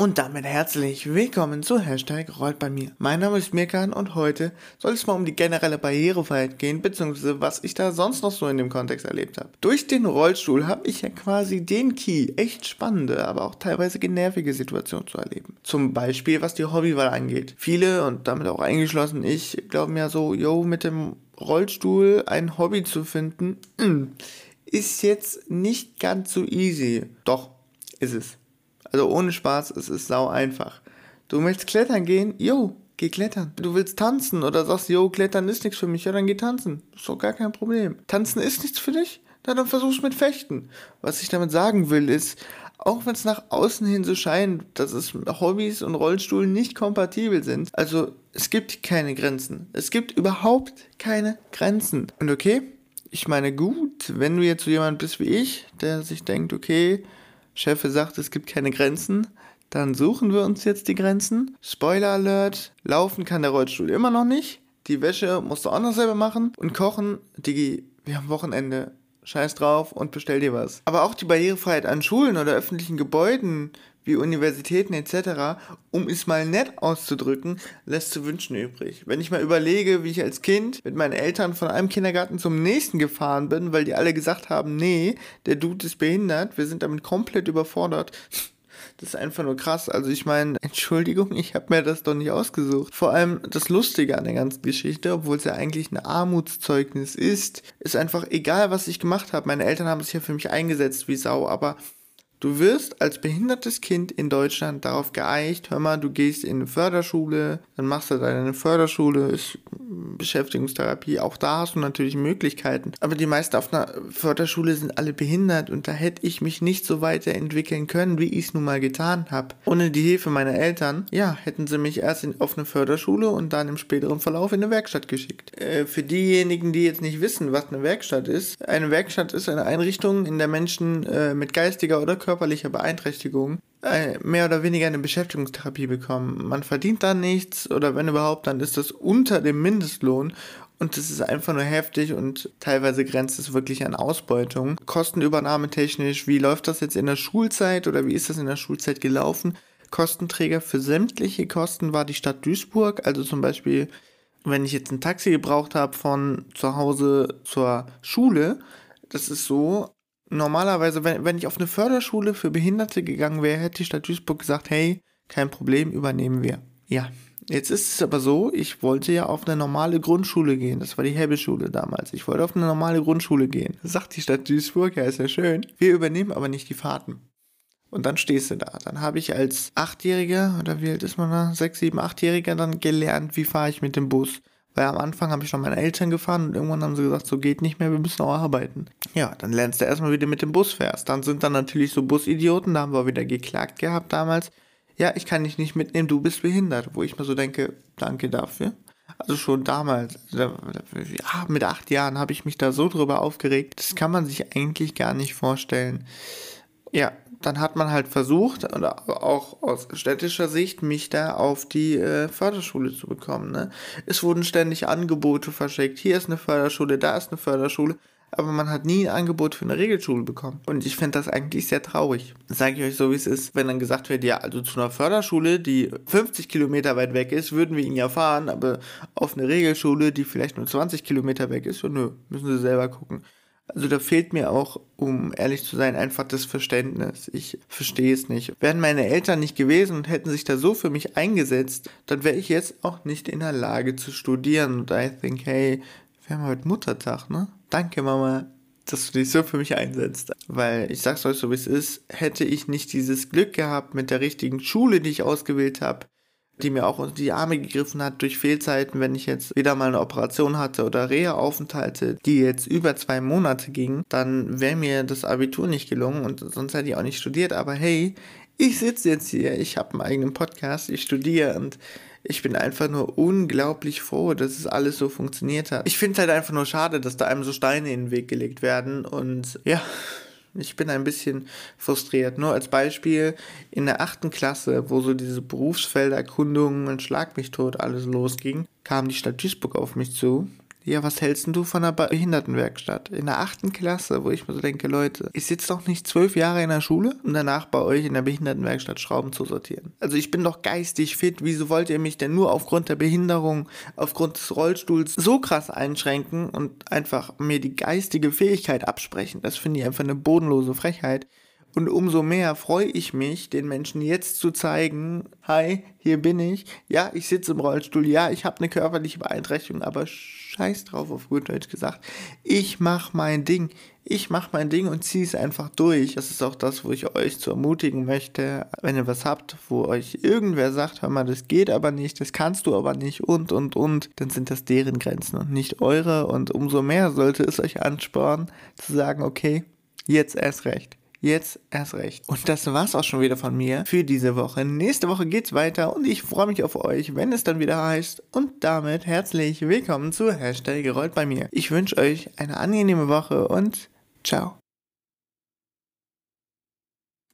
Und damit herzlich willkommen zu Hashtag Rollt bei mir. Mein Name ist Mirkan und heute soll es mal um die generelle Barrierefreiheit gehen, beziehungsweise was ich da sonst noch so in dem Kontext erlebt habe. Durch den Rollstuhl habe ich ja quasi den Key, echt spannende, aber auch teilweise genervige Situationen zu erleben. Zum Beispiel, was die Hobbywahl angeht. Viele, und damit auch eingeschlossen ich, glauben ja so, yo, mit dem Rollstuhl ein Hobby zu finden, ist jetzt nicht ganz so easy. Doch, ist es. Also ohne Spaß, es ist sau einfach. Du möchtest klettern gehen? Jo, geh klettern. Du willst tanzen oder sagst, jo, klettern ist nichts für mich, ja, dann geh tanzen. Ist doch gar kein Problem. Tanzen ist nichts für dich? Na, dann versuch's mit Fechten. Was ich damit sagen will, ist, auch wenn es nach außen hin so scheint, dass es Hobbys und Rollstuhl nicht kompatibel sind, also es gibt keine Grenzen. Es gibt überhaupt keine Grenzen. Und okay, ich meine gut, wenn du jetzt so jemand bist wie ich, der sich denkt, okay, Chefe sagt, es gibt keine Grenzen, dann suchen wir uns jetzt die Grenzen. Spoiler Alert, laufen kann der Rollstuhl immer noch nicht. Die Wäsche musst du auch noch selber machen. Und kochen, Digi, wir haben Wochenende. Scheiß drauf und bestell dir was. Aber auch die Barrierefreiheit an Schulen oder öffentlichen Gebäuden wie Universitäten etc., um es mal nett auszudrücken, lässt zu wünschen übrig. Wenn ich mal überlege, wie ich als Kind mit meinen Eltern von einem Kindergarten zum nächsten gefahren bin, weil die alle gesagt haben, nee, der Dude ist behindert, wir sind damit komplett überfordert. Das ist einfach nur krass. Also ich meine, Entschuldigung, ich habe mir das doch nicht ausgesucht. Vor allem das Lustige an der ganzen Geschichte, obwohl es ja eigentlich ein Armutszeugnis ist, ist einfach egal, was ich gemacht habe. Meine Eltern haben sich ja für mich eingesetzt wie Sau, aber Du wirst als behindertes Kind in Deutschland darauf geeicht, hör mal, du gehst in eine Förderschule, dann machst du deine Förderschule, ist Beschäftigungstherapie, auch da hast du natürlich Möglichkeiten. Aber die meisten auf einer Förderschule sind alle behindert und da hätte ich mich nicht so weiterentwickeln können, wie ich es nun mal getan habe. Ohne die Hilfe meiner Eltern, ja, hätten sie mich erst in, auf eine Förderschule und dann im späteren Verlauf in eine Werkstatt geschickt. Äh, für diejenigen, die jetzt nicht wissen, was eine Werkstatt ist, eine Werkstatt ist eine Einrichtung, in der Menschen äh, mit geistiger oder körperlicher Beeinträchtigung mehr oder weniger eine Beschäftigungstherapie bekommen. Man verdient da nichts oder wenn überhaupt, dann ist das unter dem Mindestlohn und das ist einfach nur heftig und teilweise grenzt es wirklich an Ausbeutung. Kostenübernahme technisch, wie läuft das jetzt in der Schulzeit oder wie ist das in der Schulzeit gelaufen? Kostenträger für sämtliche Kosten war die Stadt Duisburg, also zum Beispiel wenn ich jetzt ein Taxi gebraucht habe von zu Hause zur Schule, das ist so, normalerweise, wenn, wenn ich auf eine Förderschule für Behinderte gegangen wäre, hätte die Stadt Duisburg gesagt, hey, kein Problem, übernehmen wir. Ja, jetzt ist es aber so, ich wollte ja auf eine normale Grundschule gehen. Das war die Hebelschule damals. Ich wollte auf eine normale Grundschule gehen. Sagt die Stadt Duisburg, ja, ist ja schön. Wir übernehmen aber nicht die Fahrten. Und dann stehst du da. Dann habe ich als Achtjähriger, oder wie alt ist man da? Sechs, sieben, Achtjähriger dann gelernt, wie fahre ich mit dem Bus. Weil am Anfang habe ich noch meine Eltern gefahren und irgendwann haben sie gesagt, so geht nicht mehr, wir müssen auch arbeiten. Ja, dann lernst du erstmal wieder mit dem Bus fährst. Dann sind dann natürlich so Busidioten, da haben wir wieder geklagt gehabt damals. Ja, ich kann dich nicht mitnehmen, du bist behindert. Wo ich mir so denke, danke dafür. Also schon damals, ja, mit acht Jahren habe ich mich da so drüber aufgeregt. Das kann man sich eigentlich gar nicht vorstellen. Ja, dann hat man halt versucht, oder auch aus städtischer Sicht, mich da auf die äh, Förderschule zu bekommen. Ne? Es wurden ständig Angebote verschickt. Hier ist eine Förderschule, da ist eine Förderschule. Aber man hat nie ein Angebot für eine Regelschule bekommen. Und ich finde das eigentlich sehr traurig. Sage ich euch so, wie es ist. Wenn dann gesagt wird, ja, also zu einer Förderschule, die 50 Kilometer weit weg ist, würden wir ihn ja fahren. Aber auf eine Regelschule, die vielleicht nur 20 Kilometer weg ist, so, nö, müssen sie selber gucken. Also da fehlt mir auch, um ehrlich zu sein, einfach das Verständnis. Ich verstehe es nicht. Wären meine Eltern nicht gewesen und hätten sich da so für mich eingesetzt, dann wäre ich jetzt auch nicht in der Lage zu studieren. Und I think, hey, wir haben heute Muttertag, ne? Danke, Mama, dass du dich so für mich einsetzt. Weil ich sag's euch so, wie es ist, hätte ich nicht dieses Glück gehabt mit der richtigen Schule, die ich ausgewählt habe, die mir auch unter die Arme gegriffen hat durch Fehlzeiten, wenn ich jetzt wieder mal eine Operation hatte oder Reha-Aufenthalte, die jetzt über zwei Monate gingen, dann wäre mir das Abitur nicht gelungen und sonst hätte ich auch nicht studiert. Aber hey, ich sitze jetzt hier, ich habe einen eigenen Podcast, ich studiere und ich bin einfach nur unglaublich froh, dass es alles so funktioniert hat. Ich finde es halt einfach nur schade, dass da einem so Steine in den Weg gelegt werden und ja, ich bin ein bisschen frustriert. Nur als Beispiel, in der achten Klasse, wo so diese Berufsfelderkundungen und Schlag mich tot alles losging, kam die Stadt Duisburg auf mich zu. Ja, was hältst du von einer Behindertenwerkstatt? In der achten Klasse, wo ich mir so denke, Leute, ich sitze doch nicht zwölf Jahre in der Schule, um danach bei euch in der Behindertenwerkstatt Schrauben zu sortieren. Also ich bin doch geistig fit, wieso wollt ihr mich denn nur aufgrund der Behinderung, aufgrund des Rollstuhls so krass einschränken und einfach mir die geistige Fähigkeit absprechen? Das finde ich einfach eine bodenlose Frechheit. Und umso mehr freue ich mich, den Menschen jetzt zu zeigen, hi, hier bin ich. Ja, ich sitze im Rollstuhl. Ja, ich habe eine körperliche Beeinträchtigung, aber scheiß drauf, auf gut Deutsch gesagt. Ich mache mein Ding. Ich mache mein Ding und ziehe es einfach durch. Das ist auch das, wo ich euch zu ermutigen möchte. Wenn ihr was habt, wo euch irgendwer sagt, hör mal, das geht aber nicht, das kannst du aber nicht und, und, und, dann sind das deren Grenzen und nicht eure. Und umso mehr sollte es euch anspornen, zu sagen, okay, jetzt erst recht. Jetzt erst recht. Und das war's auch schon wieder von mir für diese Woche. Nächste Woche geht's weiter und ich freue mich auf euch, wenn es dann wieder heißt. Und damit herzlich willkommen zu Hashtag Rollt bei mir. Ich wünsche euch eine angenehme Woche und ciao.